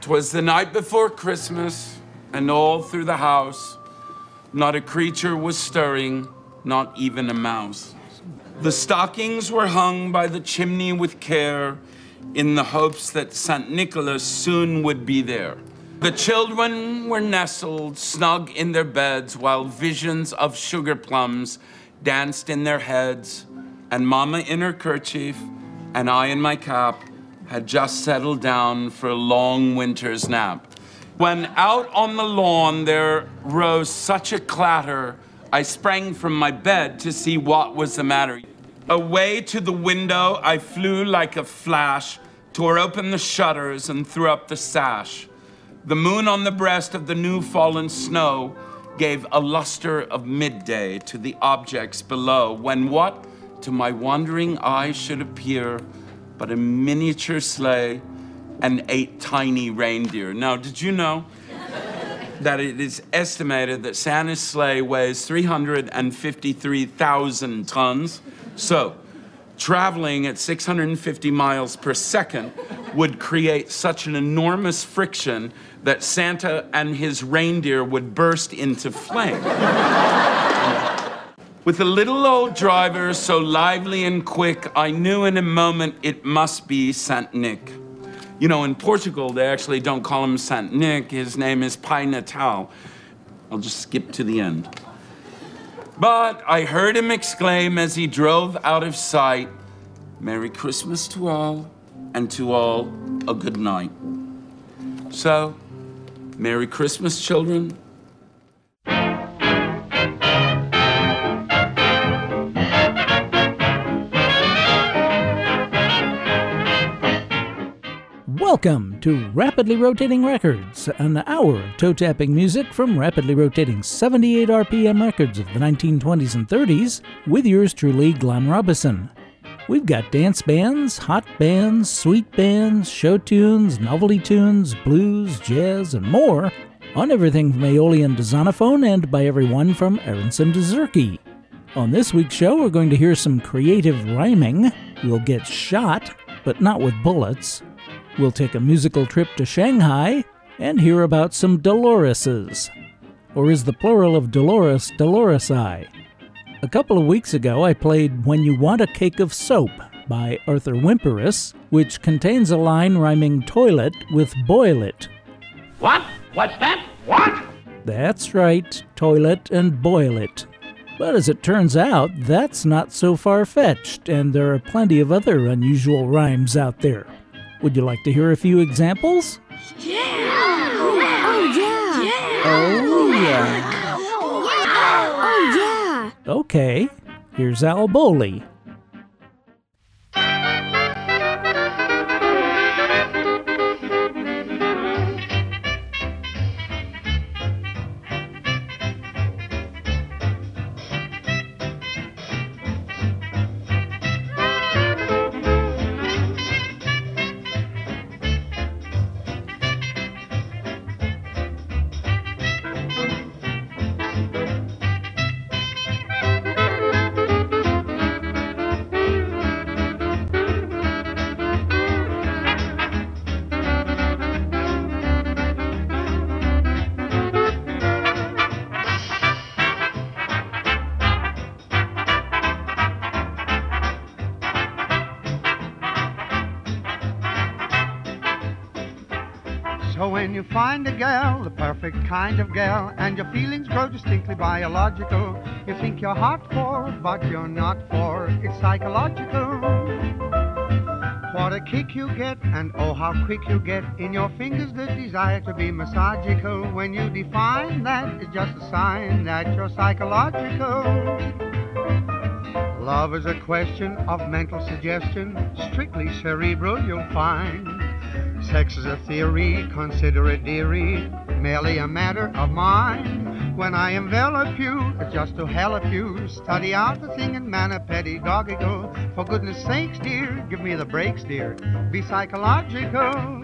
'Twas the night before Christmas, and all through the house, not a creature was stirring, not even a mouse. The stockings were hung by the chimney with care, in the hopes that St. Nicholas soon would be there. The children were nestled snug in their beds while visions of sugar plums danced in their heads, and Mama in her kerchief and I in my cap had just settled down for a long winter's nap. When out on the lawn there rose such a clatter, I sprang from my bed to see what was the matter. Away to the window I flew like a flash, tore open the shutters, and threw up the sash. The moon on the breast of the new fallen snow gave a luster of midday to the objects below, when what to my wondering eye should appear but a miniature sleigh and eight tiny reindeer. Now, did you know that it is estimated that Santa's sleigh weighs 353,000 tons? So, traveling at 650 miles per second would create such an enormous friction that Santa and his reindeer would burst into flame. With the little old driver so lively and quick, I knew in a moment it must be Saint Nick. You know, in Portugal, they actually don't call him Saint Nick. His name is Pai Natal. I'll just skip to the end. But I heard him exclaim as he drove out of sight Merry Christmas to all, and to all a good night. So, Merry Christmas, children. Welcome to Rapidly Rotating Records, an hour of toe tapping music from rapidly rotating 78 RPM records of the 1920s and 30s, with yours truly, Glenn Robison. We've got dance bands, hot bands, sweet bands, show tunes, novelty tunes, blues, jazz, and more on everything from Aeolian to Zonophone and by everyone from Aaronson to Zurke. On this week's show, we're going to hear some creative rhyming. We'll get shot, but not with bullets. We'll take a musical trip to Shanghai and hear about some Doloreses. Or is the plural of Dolores Doloresi? A couple of weeks ago, I played When You Want a Cake of Soap by Arthur Wimperis, which contains a line rhyming toilet with boil it. What? What's that? What? That's right, toilet and boil it. But as it turns out, that's not so far fetched, and there are plenty of other unusual rhymes out there. Would you like to hear a few examples? Yeah! Oh, yeah! Oh, yeah. Oh, yeah! Oh, okay, here's Al Bowlly. You find a gal, the perfect kind of gal, and your feelings grow distinctly biological, you think you're hot for, but you're not for, it's psychological. What a kick you get, and oh how quick you get in your fingers the desire to be massagical. When you define that, it's just a sign that you're psychological. Love is a question of mental suggestion, strictly cerebral, you'll find. Sex is a theory, consider it dearie, merely a matter of mind. When I envelop you, just to help you study out the thing in manner pedagogical. For goodness sakes, dear, give me the breaks, dear. Be psychological.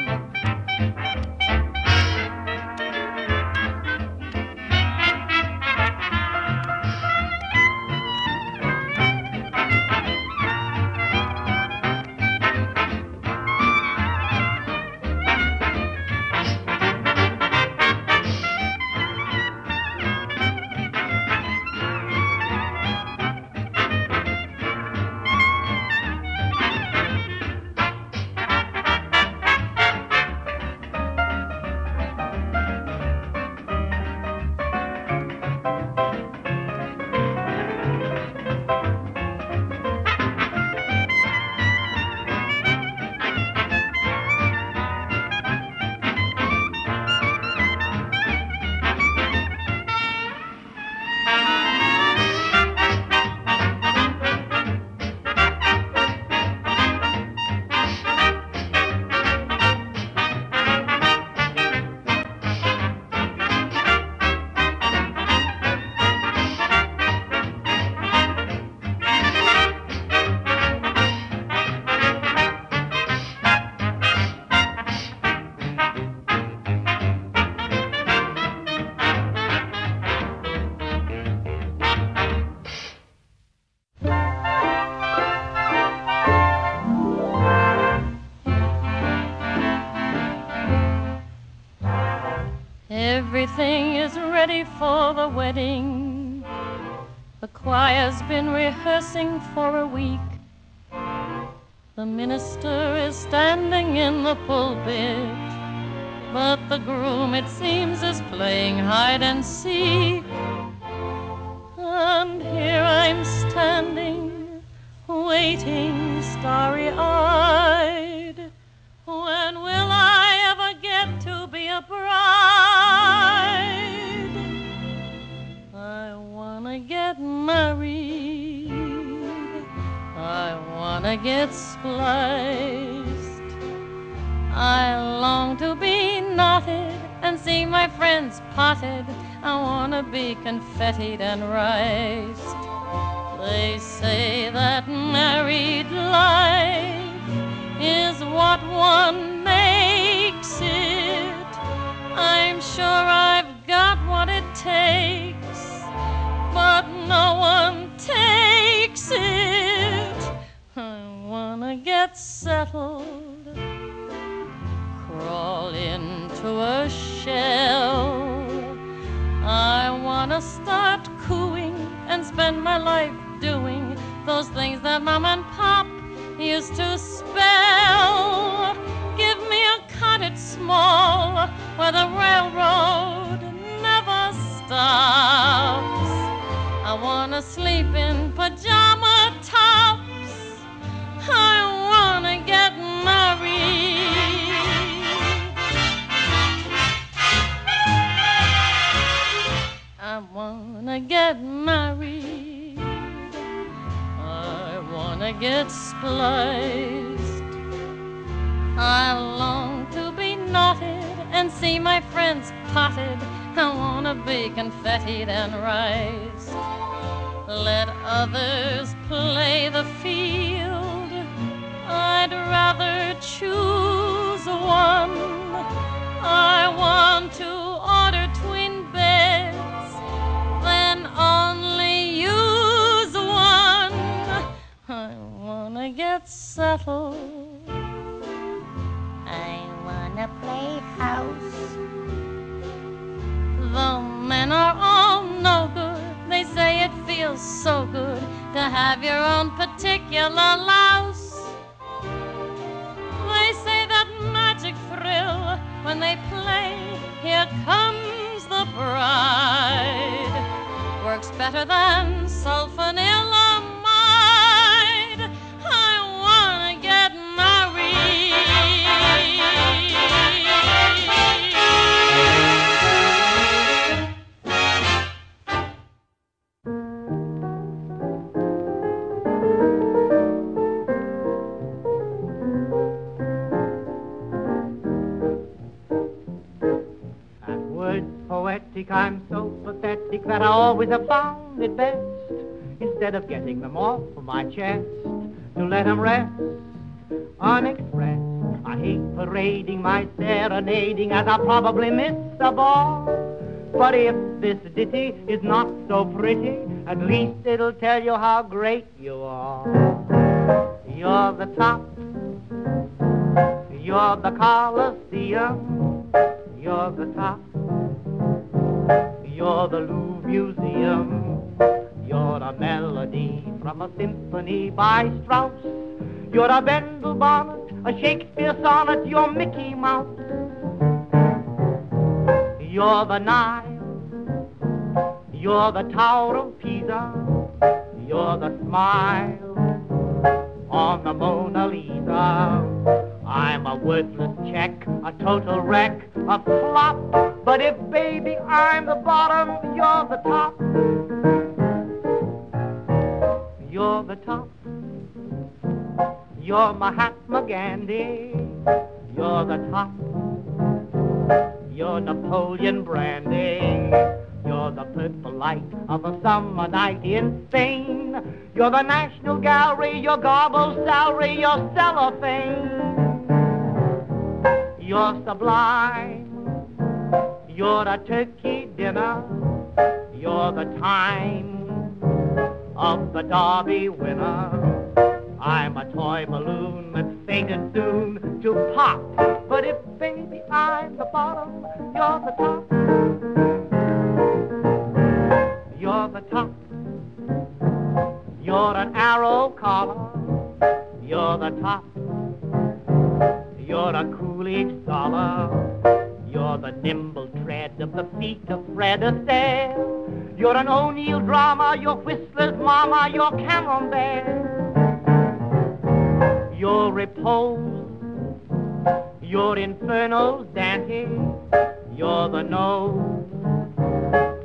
Been rehearsing for a week. The minister is standing in the pulpit, but the groom, it seems, is playing hide and seek. A shell. I wanna start cooing and spend my life doing those things that mom and pop used to spell. Give me a cottage small where the railroad never stops. I wanna sleep in pajama wanna get married. I wanna get spliced. I long to be knotted and see my friends potted. I wanna be confettied and riced. Let others play the field. I'd rather choose one. I want to get settled. I wanna play house. The men are all no good. They say it feels so good to have your own particular louse. They say that magic thrill when they play, Here Comes the Bride, works better than sulfanilamide. Poetic, I'm so pathetic that I always have found it best, instead of getting them off of my chest, to let them rest unexpressed. I hate parading my serenading as I probably miss the ball. But if this ditty is not so pretty, at least it'll tell you how great you are. You're the top. You're the Colosseum. You're the top. You're the Louvre Museum. You're a melody from a symphony by Strauss. You're a Bendel bonnet, a Shakespeare sonnet. You're Mickey Mouse. You're the Nile. You're the Tower of Pisa. You're the smile on the Mona Lisa. I'm a worthless check, a total wreck, a flop. But if, baby, I'm the bottom, you're the top. You're the top. You're Mahatma Gandhi. You're the top. You're Napoleon Brandy. You're the purple light of a summer night in Spain. You're the National Gallery, your Garbo's salary, your cellophane. You're sublime. You're a turkey dinner. You're the time of the Derby winner. I'm a toy balloon that's fated soon to pop. But if, baby, I'm the bottom, you're the top. You're the top. You're an arrow collar. You're the top. You're a Coolidge dollar. You're the nimble tread of the feet of Fred Astaire. You're an O'Neill drama. You're Whistler's mama. You're Camembert. You're repose. You're Inferno's Dante. You're the nose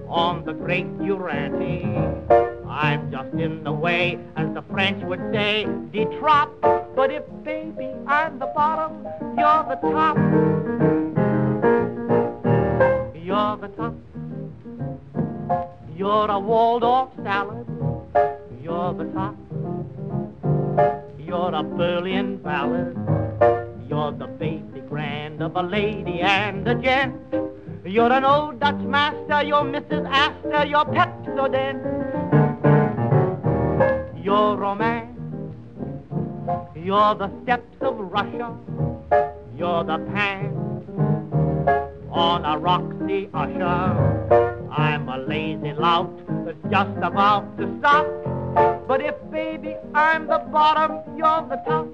on the great Durante. I'm just in the way, as the French would say, de trop. But if, baby, I'm the bottom, you're the top. You're the top. You're a Waldorf salad. You're the top. You're a Berlin ballad. You're the basic grand of a lady and a gent. You're an old Dutch master, you're Mrs. Astor, you're Pepsodent. You're romance. You're the steps of Russia. You're the pants on a Roxy Usher. I'm a lazy lout that's just about to stop. But if, baby, I'm the bottom, you're the top.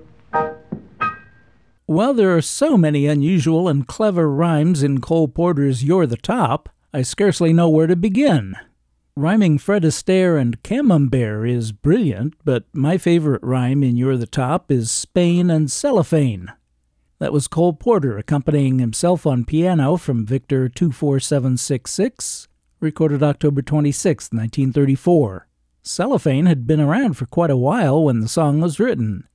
While there are so many unusual and clever rhymes in Cole Porter's You're the Top, I scarcely know where to begin. Rhyming Fred Astaire and Camembert is brilliant, but my favorite rhyme in You're the Top is Spain and Cellophane. That was Cole Porter accompanying himself on piano from Victor 24766, recorded October 26, 1934. Cellophane had been around for quite a while when the song was written.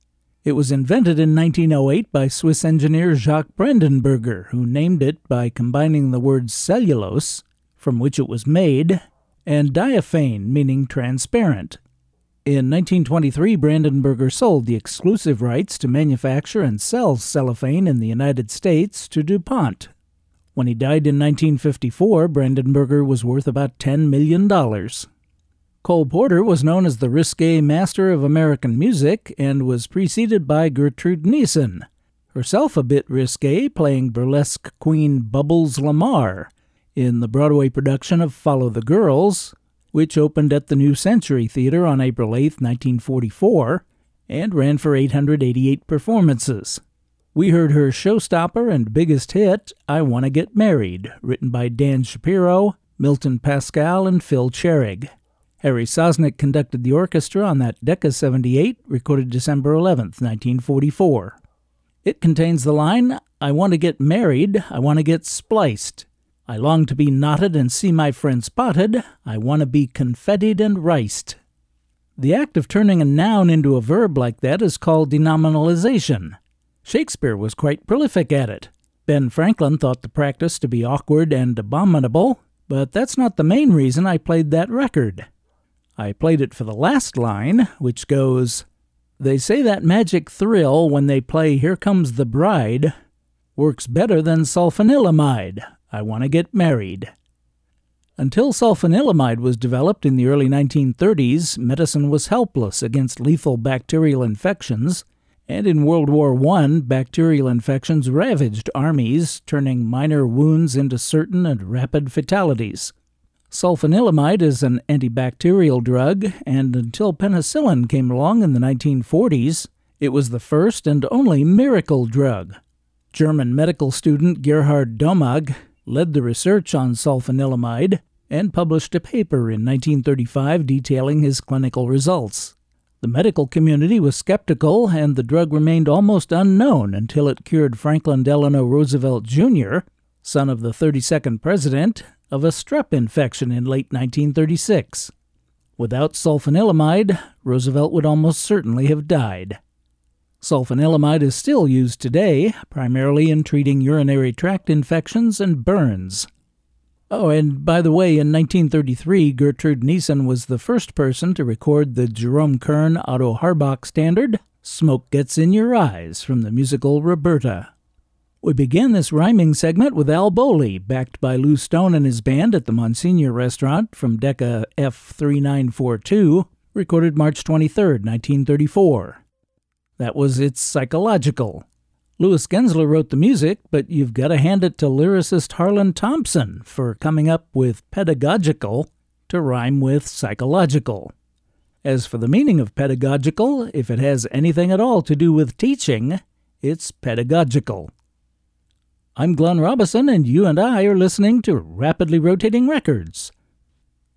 It was invented in 1908 by Swiss engineer Jacques Brandenberger, who named it by combining the words cellulose, from which it was made, and diaphane, meaning transparent. In 1923, Brandenberger sold the exclusive rights to manufacture and sell cellophane in the United States to DuPont. When he died in 1954, Brandenberger was worth about $10 million. Cole Porter was known as the risque master of American music and was preceded by Gertrude Niesen, herself a bit risque, playing burlesque queen Bubbles Lamar in the Broadway production of Follow the Girls, which opened at the New Century Theater on April 8, 1944, and ran for 888 performances. We heard her showstopper and biggest hit, I Want to Get Married, written by Dan Shapiro, Milton Pascal, and Phil Charig. Harry Sosnick conducted the orchestra on that Decca 78, recorded December 11, 1944. It contains the line, I want to get married, I want to get spliced. I long to be knotted and see my friend spotted, I want to be confettied and riced. The act of turning a noun into a verb like that is called denominalization. Shakespeare was quite prolific at it. Ben Franklin thought the practice to be awkward and abominable, but that's not the main reason I played that record. I played it for the last line, which goes, They say that magic thrill when they play Here Comes the Bride works better than sulfanilamide. I want to get married. Until sulfanilamide was developed in the early 1930s, medicine was helpless against lethal bacterial infections, and in World War I, bacterial infections ravaged armies, turning minor wounds into certain and rapid fatalities. Sulfanilamide is an antibacterial drug, and until penicillin came along in the 1940s, it was the first and only miracle drug. German medical student Gerhard Domagk led the research on sulfanilamide and published a paper in 1935 detailing his clinical results. The medical community was skeptical, and the drug remained almost unknown until it cured Franklin Delano Roosevelt Jr., son of the 32nd president, of a strep infection in late 1936. Without sulfanilamide, Roosevelt would almost certainly have died. Sulfanilamide is still used today, primarily in treating urinary tract infections and burns. Oh, and by the way, in 1933, Gertrude Niesen was the first person to record the Jerome Kern Otto Harbach standard, Smoke Gets in Your Eyes, from the musical Roberta. We began this rhyming segment with Al Bowlly, backed by Lew Stone and his band at the Monseigneur Restaurant from Decca F3942, recorded March 23, 1934. That was It's Psychological. Lewis Gensler wrote the music, but you've got to hand it to lyricist Harlan Thompson for coming up with Pedagogical to rhyme with psychological. As for the meaning of pedagogical, if it has anything at all to do with teaching, it's pedagogical. I'm Glenn Robison, and you and I are listening to Rapidly Rotating Records.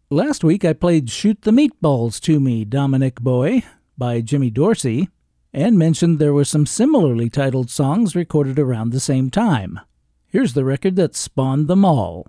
Last week I played Shoot the Meatballs to Me, Dominic Boy by Jimmy Dorsey, and mentioned there were some similarly titled songs recorded around the same time. Here's the record that spawned them all.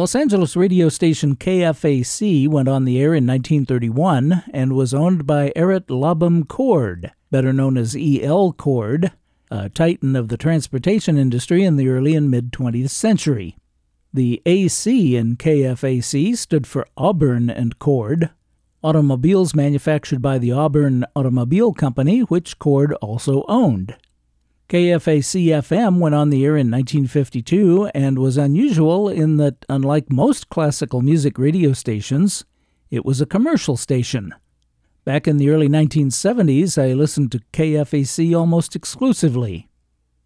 Los Angeles radio station KFAC went on the air in 1931 and was owned by Errett Lobban Cord, better known as E.L. Cord, a titan of the transportation industry in the early and mid 20th century. The AC in KFAC stood for Auburn and Cord, automobiles manufactured by the Auburn Automobile Company, which Cord also owned. KFAC FM went on the air in 1952 and was unusual in that, unlike most classical music radio stations, it was a commercial station. Back in the early 1970s, I listened to KFAC almost exclusively.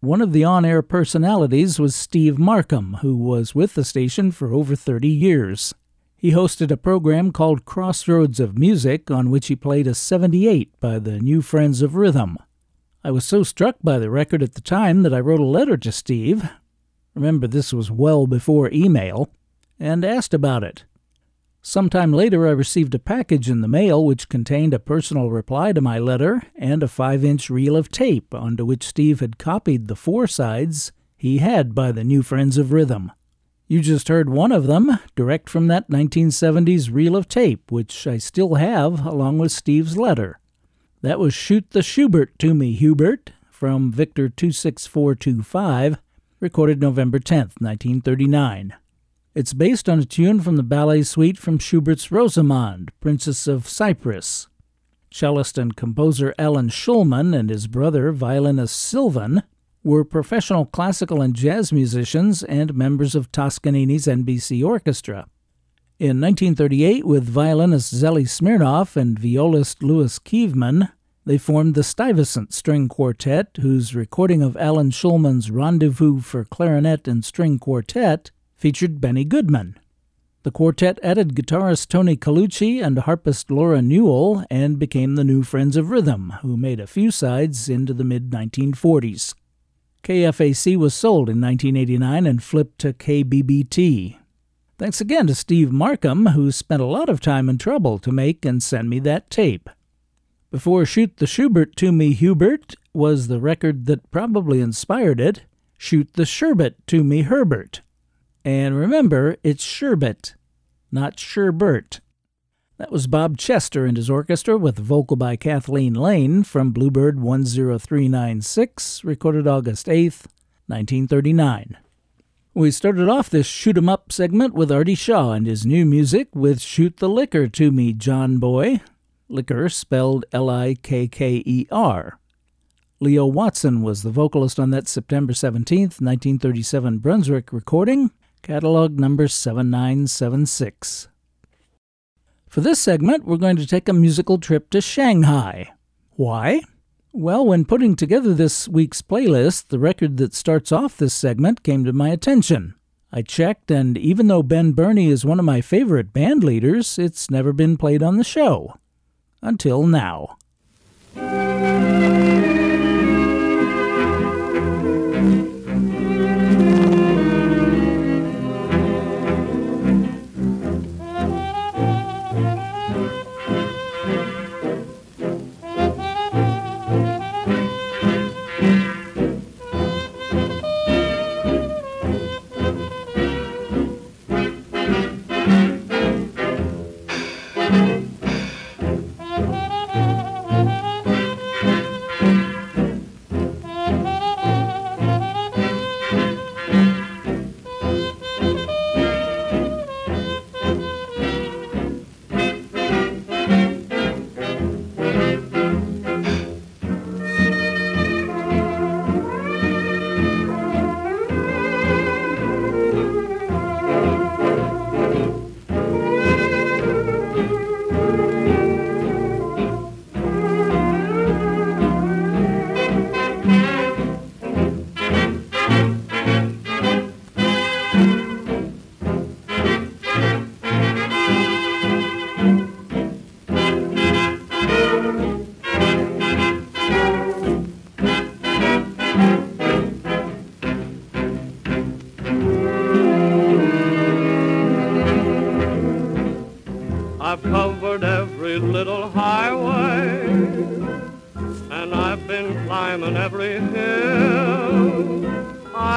One of the on air personalities was Steve Markham, who was with the station for over 30 years. He hosted a program called Crossroads of Music, on which he played a 78 by the New Friends of Rhythm. I was so struck by the record at the time that I wrote a letter to Steve. Remember, this was well before email, and asked about it. Sometime later, I received a package in the mail which contained a personal reply to my letter and a five inch reel of tape onto which Steve had copied the four sides he had by the New Friends of Rhythm. You just heard one of them, direct from that 1970s reel of tape, which I still have along with Steve's letter. That was Shoot the Schubert to Me, Hubert, from Victor 26425, recorded November 10, 1939. It's based on a tune from the ballet suite from Schubert's Rosamunde, Princess of Cyprus. Cellist and composer Alan Shulman and his brother, violinist Sylvan, were professional classical and jazz musicians and members of Toscanini's NBC Orchestra. In 1938, with violinist Zeli Smirnov and violist Louis Kievman, they formed the Stuyvesant String Quartet, whose recording of Alan Shulman's Rendezvous for Clarinet and String Quartet featured Benny Goodman. The quartet added guitarist Tony Colucci and harpist Laura Newell and became the New Friends of Rhythm, who made a few sides into the mid 1940s. KFAC was sold in 1989 and flipped to KBBT. Thanks again to Steve Markham, who spent a lot of time and trouble to make and send me that tape. Before Shoot the Schubert to Me Hubert was the record that probably inspired it, Shoot the Sherbet to Me Herbert. And remember, it's Sherbet, not Sherbert. That was Bob Chester and his orchestra with vocal by Kathleen Lane from Bluebird 10396, recorded August 8th, 1939. We started off this Shoot 'em Up segment with Artie Shaw and his new music with Shoot the Liquor to Me, John Boy. Liquor spelled L I K K E R. Leo Watson was the vocalist on that September 17th, 1937 Brunswick recording, catalog number 7976. For this segment, we're going to take a musical trip to Shanghai. Why? Well, when putting together this week's playlist, the record that starts off this segment came to my attention. I checked, and even though Ben Bernie is one of my favorite band leaders, it's never been played on the show. Until now.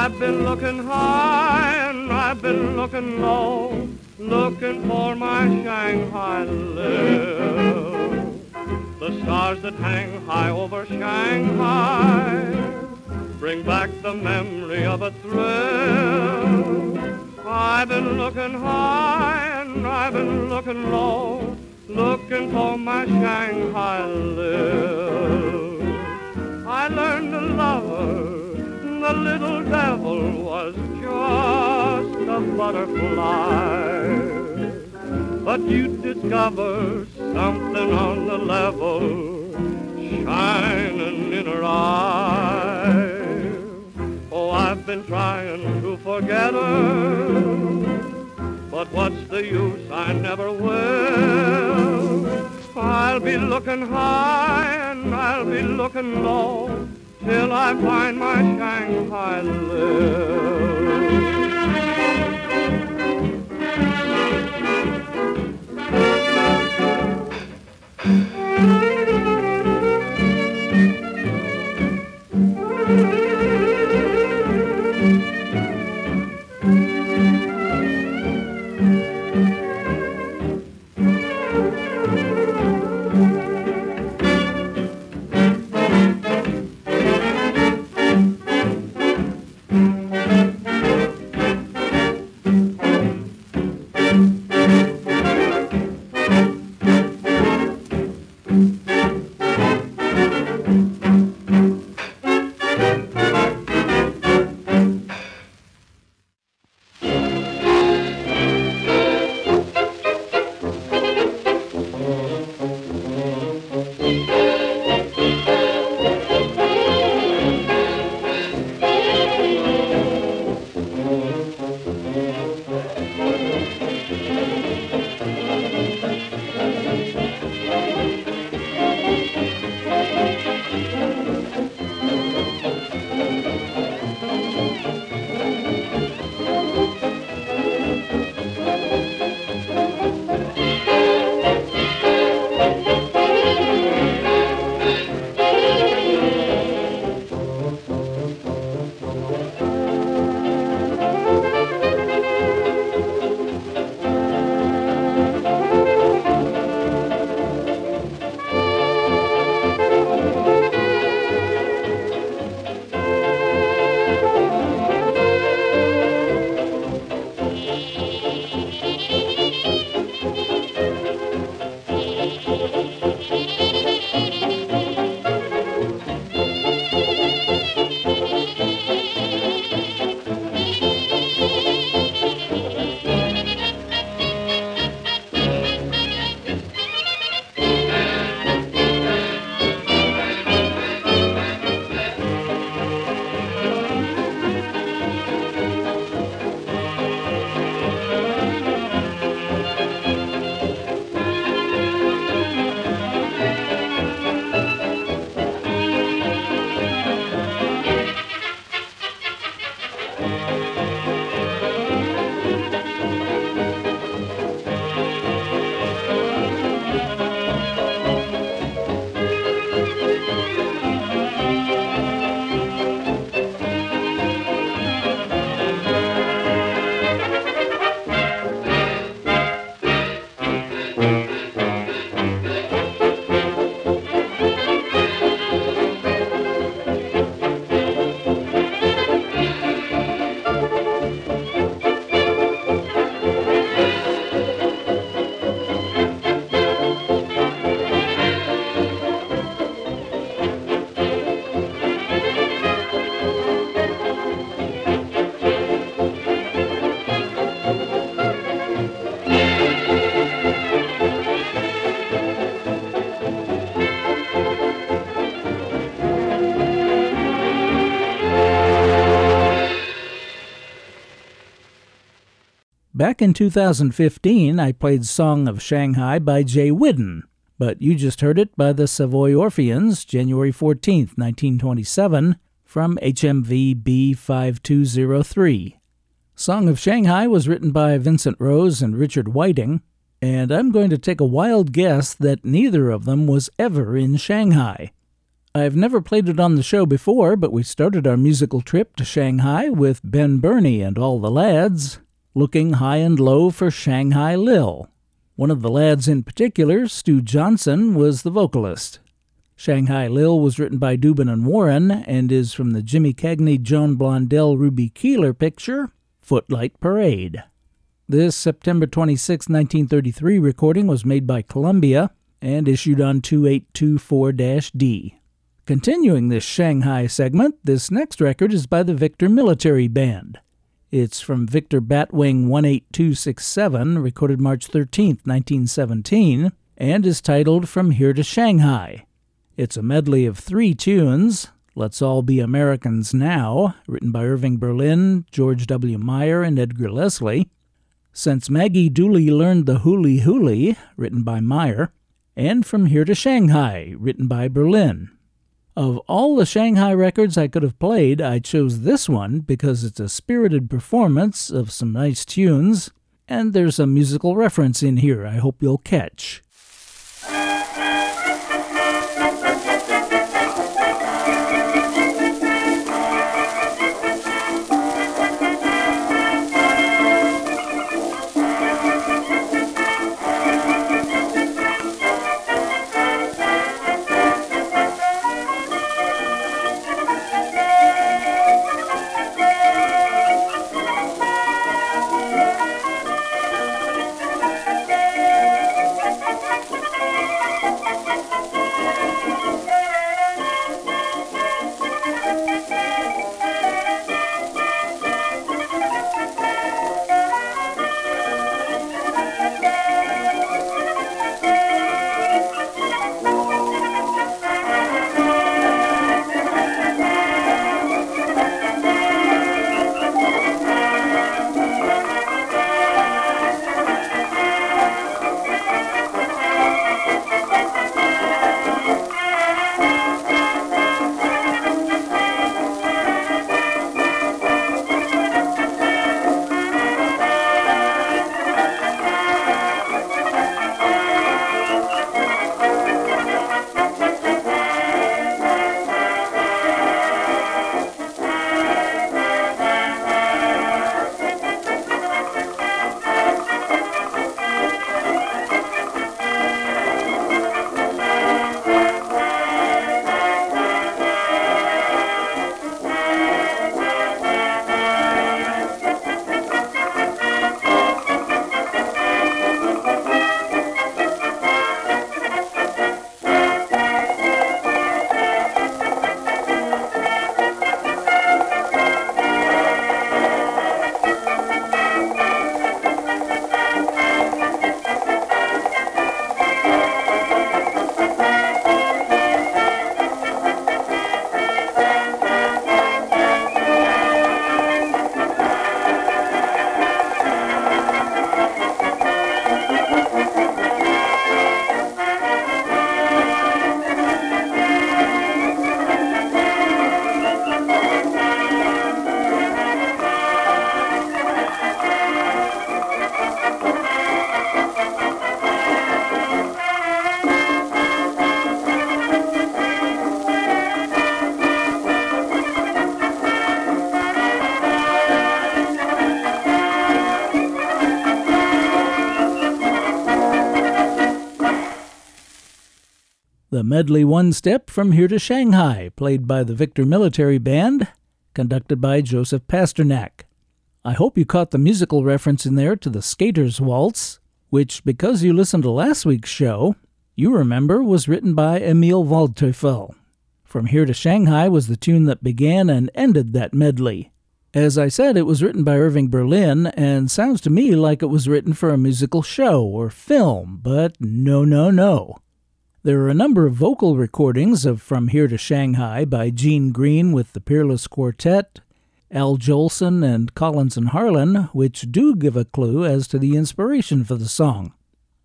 I've been looking high and I've been looking low, looking for my Shanghai live. The stars that hang high over Shanghai bring back the memory of a thrill. I've been looking high and I've been looking low, looking for my Shanghai live. I learned to love her. The little devil was just a butterfly. But you discover something on the level, shining in her eye. Oh, I've been trying to forget her, but what's the use? I never will. I'll be looking high and I'll be looking low till I find my Shanghai Lil. Back in 2015, I played Song of Shanghai by Jay Whidden, but you just heard it by the Savoy Orpheans, January 14, 1927, from HMV B5203. Song of Shanghai was written by Vincent Rose and Richard Whiting, and I'm going to take a wild guess that neither of them was ever in Shanghai. I've never played it on the show before, but we started our musical trip to Shanghai with Ben Bernie and all the lads, looking high and low for Shanghai Lil. One of the lads in particular, Stu Johnson, was the vocalist. Shanghai Lil was written by Dubin and Warren and is from the Jimmy Cagney, Joan Blondell, Ruby Keeler picture, Footlight Parade. This September 26, 1933 recording was made by Columbia and issued on 2824 D. Continuing this Shanghai segment, this next record is by the Victor Military Band. It's from Victor Batwing 18267, recorded March 13, 1917, and is titled From Here to Shanghai. It's a medley of three tunes Let's All Be Americans Now, written by Irving Berlin, George W. Meyer, and Edgar Leslie. Since Maggie Dooley Learned the Hooly Hooly, written by Meyer. And From Here to Shanghai, written by Berlin. Of all the Shanghai records I could have played, I chose this one because it's a spirited performance of some nice tunes, and there's a musical reference in here I hope you'll catch. Medley one step from here to Shanghai, played by the Victor Military Band, conducted by Joseph Pasternack. I hope you caught the musical reference in there to the Skater's Waltz, which, because you listened to last week's show, you remember was written by Emil Waldteufel. From Here to Shanghai was the tune that began and ended that medley. As I said, it was written by Irving Berlin and sounds to me like it was written for a musical show or film, but no, no, no. There are a number of vocal recordings of From Here to Shanghai by Gene Green with the Peerless Quartet, Al Jolson and Collins and Harlan, which do give a clue as to the inspiration for the song.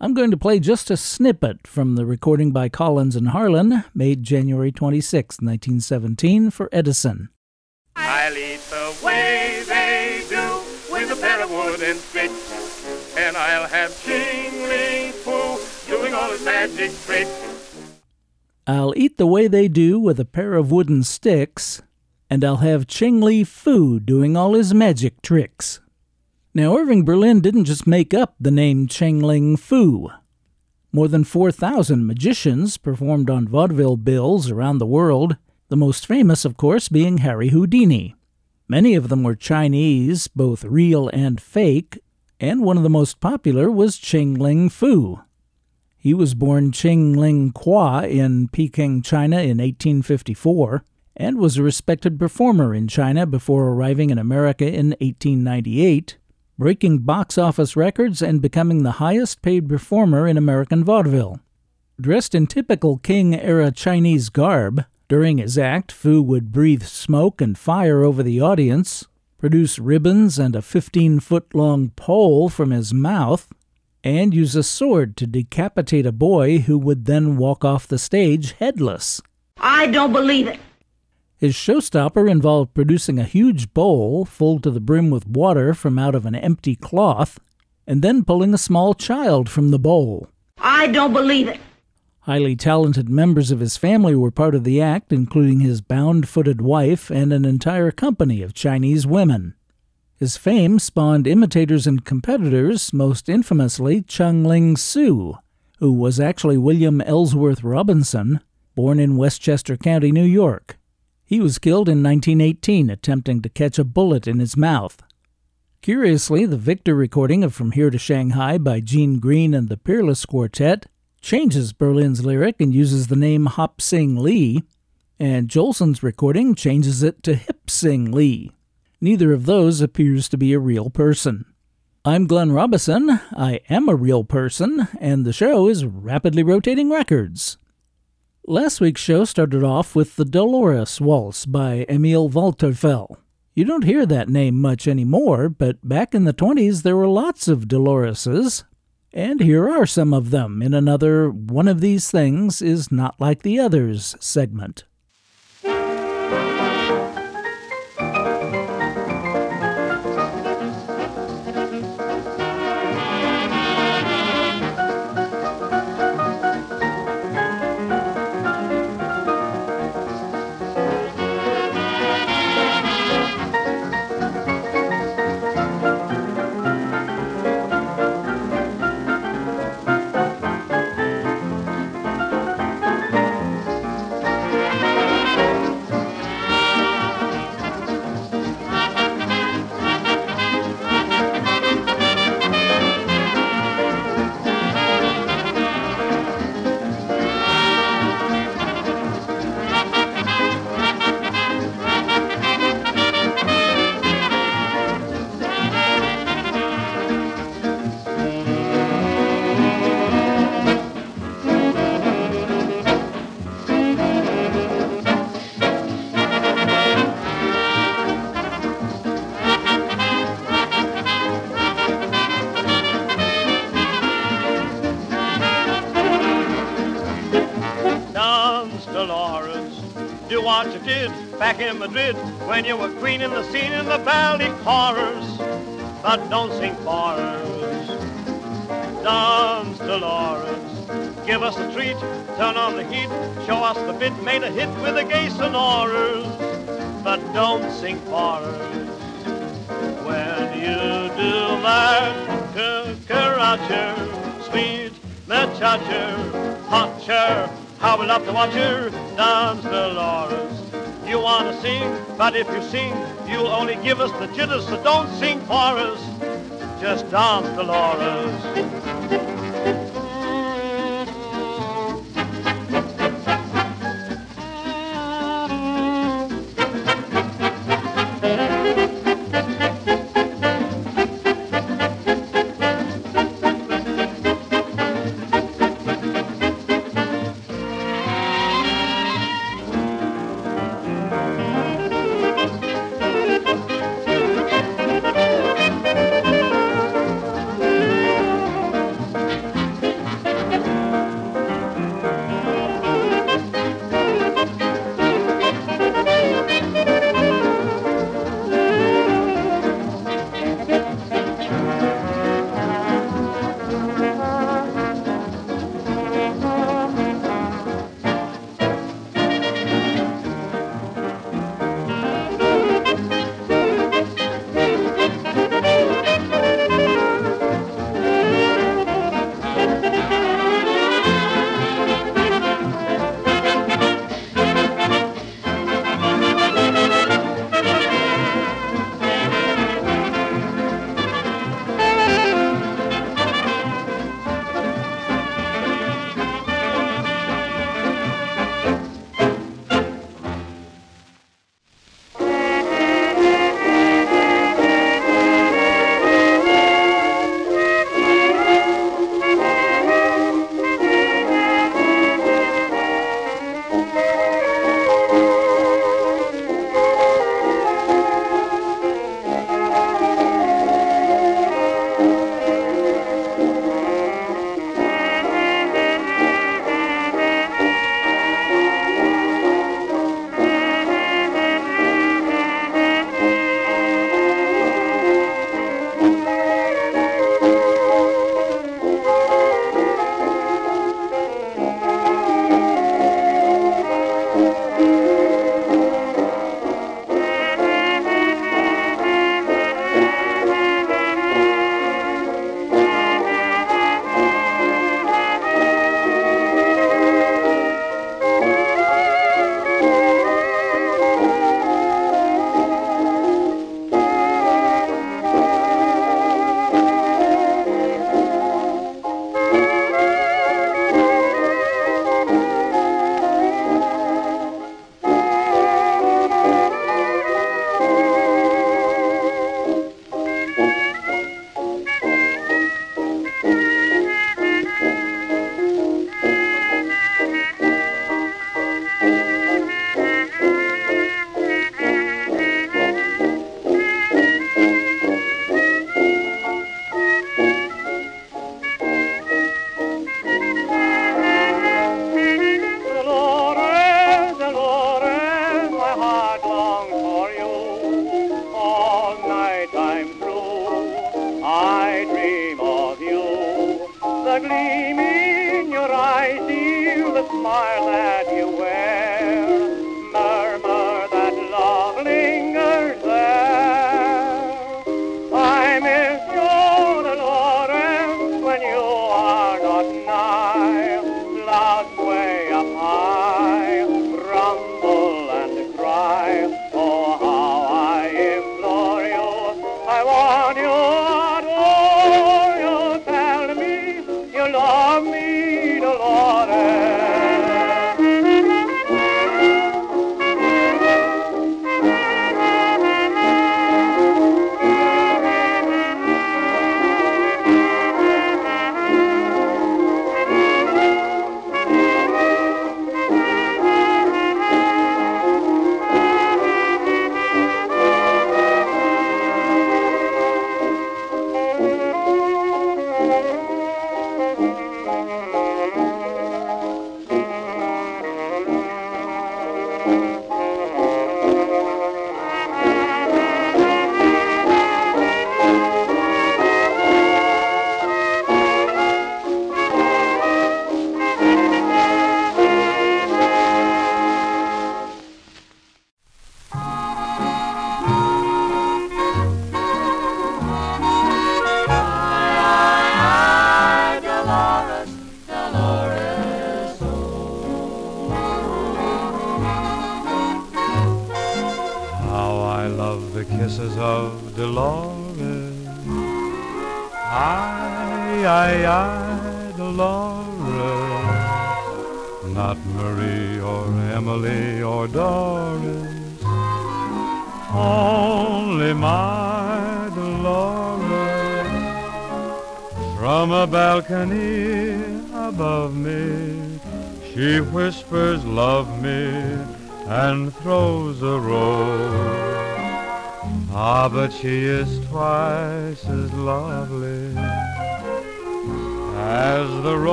I'm going to play just a snippet from the recording by Collins and Harlan, made January 26, 1917, for Edison. I'll eat the way they do with a pair of wooden sticks, and I'll have Ching Ling Foo doing all his magic tricks. I'll eat the way they do with a pair of wooden sticks, and I'll have Ching Ling Foo doing all his magic tricks. Now, Irving Berlin didn't just make up the name Ching Ling Foo. More than 4,000 magicians performed on vaudeville bills around the world, the most famous, of course, being Harry Houdini. Many of them were Chinese, both real and fake, and one of the most popular was Ching Ling Foo. He was born Ching Ling Kwa in Peking, China in 1854 and was a respected performer in China before arriving in America in 1898, breaking box office records and becoming the highest paid performer in American vaudeville. Dressed in typical King era Chinese garb, during his act, Foo would breathe smoke and fire over the audience, produce ribbons and a 15 foot long pole from his mouth, and use a sword to decapitate a boy who would then walk off the stage headless. I don't believe it. His showstopper involved producing a huge bowl full to the brim with water from out of an empty cloth, and then pulling a small child from the bowl. I don't believe it. Highly talented members of his family were part of the act, including his bound footed wife and an entire company of Chinese women. His fame spawned imitators and competitors, most infamously Chung Ling Soo, who was actually William Ellsworth Robinson, born in Westchester County, New York. He was killed in 1918 attempting to catch a bullet in his mouth. Curiously, the Victor recording of From Here to Shanghai by Gene Green and the Peerless Quartet changes Berlin's lyric and uses the name Hop Sing Lee, and Jolson's recording changes it to Hip Sing Lee. Neither of those appears to be a real person. I'm Glenn Robison, I am a real person, and the show is Rapidly Rotating Records. Last week's show started off with the Dolores Waltz by Emil Waldteufel. You don't hear that name much anymore, but back in the 20s there were lots of Doloreses. And here are some of them in another One of These Things is Not Like the Others segment. Back in Madrid when you were queen in the scene in the ballet chorus. But don't sing us. Dance, Dolores, give us a treat, turn on the heat, show us the bit, made a hit with the gay sonoras. But don't sing us. When you do that, cucaracha, sweet muchacha, hot chair, how we love to watch her dance, Dolores. You want to sing, but if you sing, you'll only give us the jitters, so don't sing for us. Just dance, Dolores.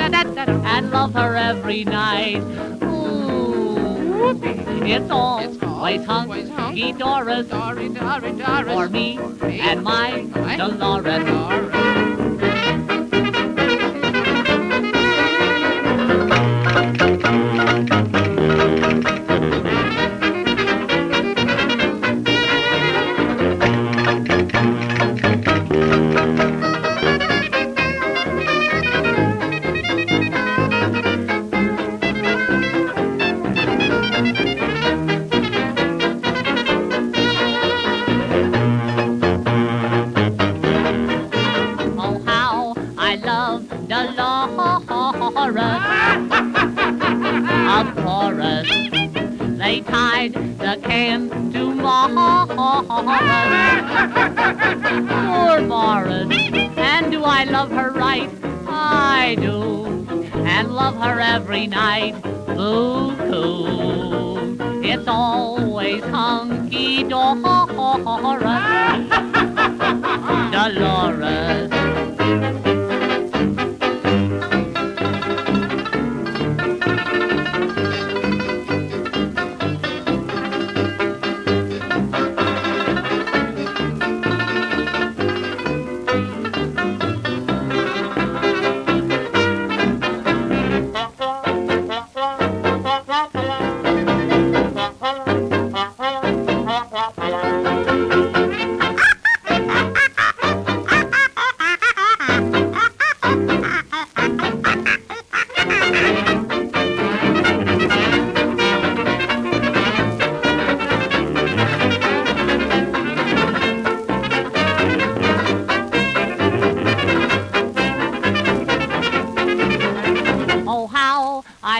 And love her every night. Ooh, it's always hunky Doris for me and my Dolores. Oh,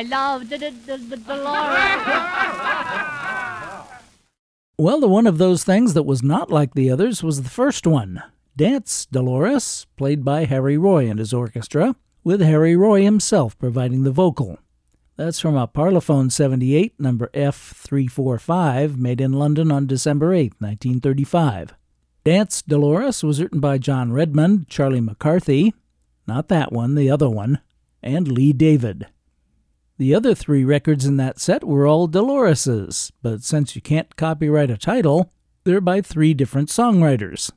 love the, the, the, Dolores. Well, the one of those things that was not like the others was the first one Dance Dolores, played by Harry Roy and his orchestra, with Harry Roy himself providing the vocal. That's from a Parlophone 78, number F345, made in London on December 8, 1935. Dance Dolores was written by John Redmond, Charlie McCarthy, not that one, the other one, and Lee David. The other three records in that set were all Dolores's, but since you can't copyright a title, they're by three different songwriters.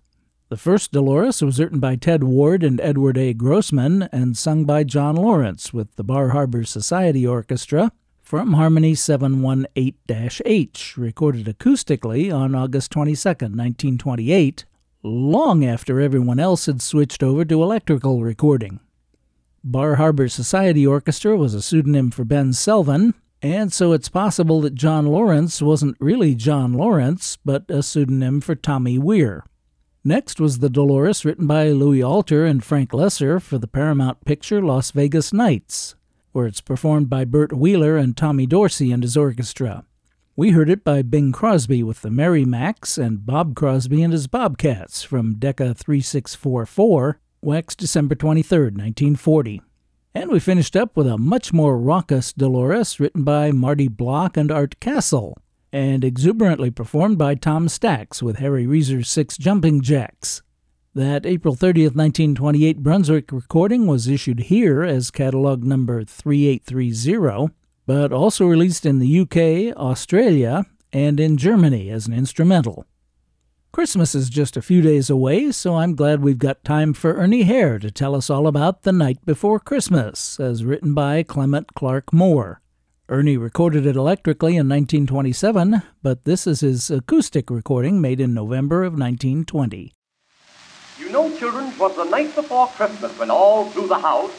The first Dolores was written by Ted Ward and Edward A. Grossman and sung by John Lawrence with the Bar Harbor Society Orchestra from Harmony 718 H, recorded acoustically on August 22, 1928, long after everyone else had switched over to electrical recording. Bar Harbor Society Orchestra was a pseudonym for Ben Selvin, and so it's possible that John Lawrence wasn't really John Lawrence, but a pseudonym for Tommy Weir. Next was the Dolores written by Louis Alter and Frank Loesser for the Paramount picture Las Vegas Nights, where it's performed by Bert Wheeler and Tommy Dorsey and his orchestra. We heard it by Bing Crosby with the Merry Macs and Bob Crosby and his Bobcats from Decca 3644, waxed December 23, 1940. And we finished up with a much more raucous Dolores written by Marty Block and Art Castle, and exuberantly performed by Tom Stacks with Harry Reser's Six Jumping Jacks. That April 30th, 1928 Brunswick recording was issued here as catalog number 3830, but also released in the UK, Australia, and in Germany as an instrumental. Christmas is just a few days away, so I'm glad we've got time for Ernie Hare to tell us all about The Night Before Christmas, as written by Clement Clarke Moore. Ernie recorded it electrically in 1927, but this is his acoustic recording made in November of 1920. You know, children, 'twas the night before Christmas when all through the house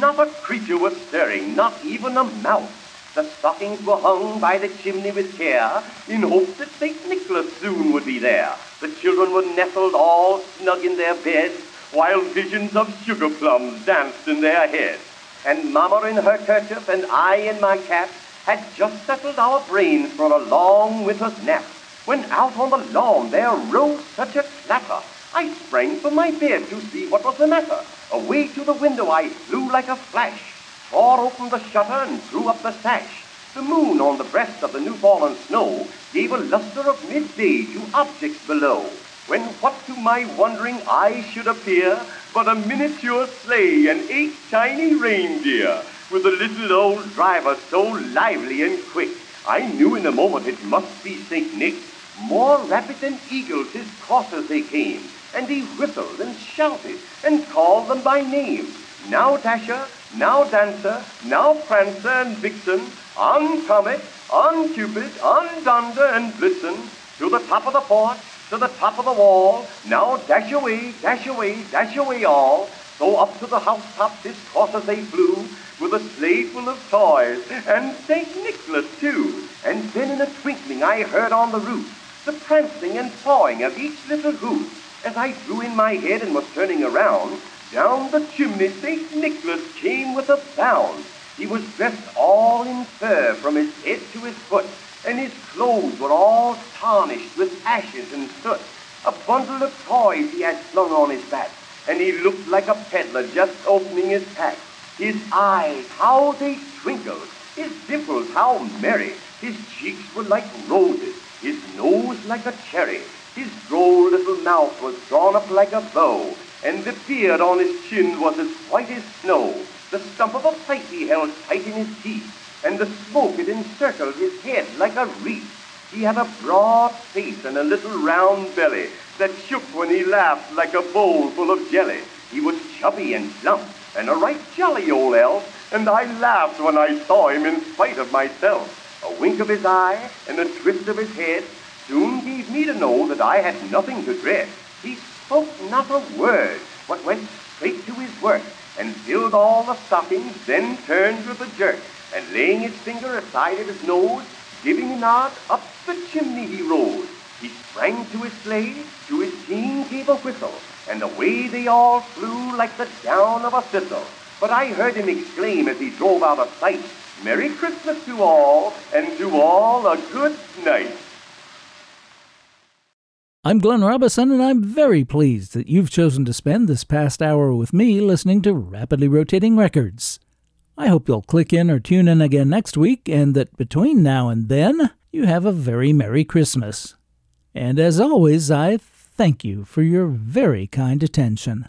not a creature was stirring, not even a mouse. The stockings were hung by the chimney with care, in hope that St. Nicholas soon would be there. The children were nestled all snug in their beds, while visions of sugar plums danced in their heads. And Mama in her kerchief and I in my cap had just settled our brains for a long winter's nap, when out on the lawn there rose such a clatter. I sprang from my bed to see what was the matter. Away to the window I flew like a flash, tore open the shutter and threw up the sash. The moon on the breast of the new fallen snow gave a luster of midday to objects below. when what to my wondering eyes should appear but a miniature sleigh and eight tiny reindeer, with a little old driver so lively and quick. I knew in a moment it must be St. Nick. More rapid than eagles his coursers they came, and he whistled and shouted and called them by name. Now Dasher, now Dancer, now Prancer and Vixen, on Comet, on Cupid, on Donder and Blitzen, to the top of the porch, to the top of the wall. Now dash away, dash away, dash away all. So up to the housetops his coursers they flew, with a sleigh full of toys, and St. Nicholas too. And then in a twinkling I heard on the roof the prancing and pawing of each little hoof. As I drew in my head and was turning around, down the chimney St. Nicholas came with a bound. He was dressed all in fur from his head to his foot, and his clothes were all tarnished with ashes and soot. A bundle of toys he had slung on his back, and he looked like a peddler just opening his pack. His eyes, how they twinkled, his dimples, how merry, his cheeks were like roses, his nose like a cherry, his droll little mouth was drawn up like a bow, and the beard on his chin was as white as snow. The stump of a pipe he held tight in his teeth, and the smoke it encircled his head like a wreath. He had a broad face and a little round belly that shook when he laughed like a bowl full of jelly. He was chubby and plump and a right jolly old elf, and I laughed when I saw him in spite of myself. A wink of his eye and a twist of his head soon gave me to know that I had nothing to dread. He spoke not a word, but went straight to his work and filled all the stockings, then turned with a jerk and laying his finger aside of his nose, giving a nod, up the chimney he rose. He sprang to his sleigh, to his team gave a whistle, and away they all flew like the down of a thistle. But I heard him exclaim as he drove out of sight, Merry Christmas to all, and to all a good night. I'm Glenn Robison, and I'm very pleased that you've chosen to spend this past hour with me listening to Rapidly Rotating Records. I hope you'll click in or tune in again next week, and that between now and then, you have a very Merry Christmas. And as always, I thank you for your very kind attention.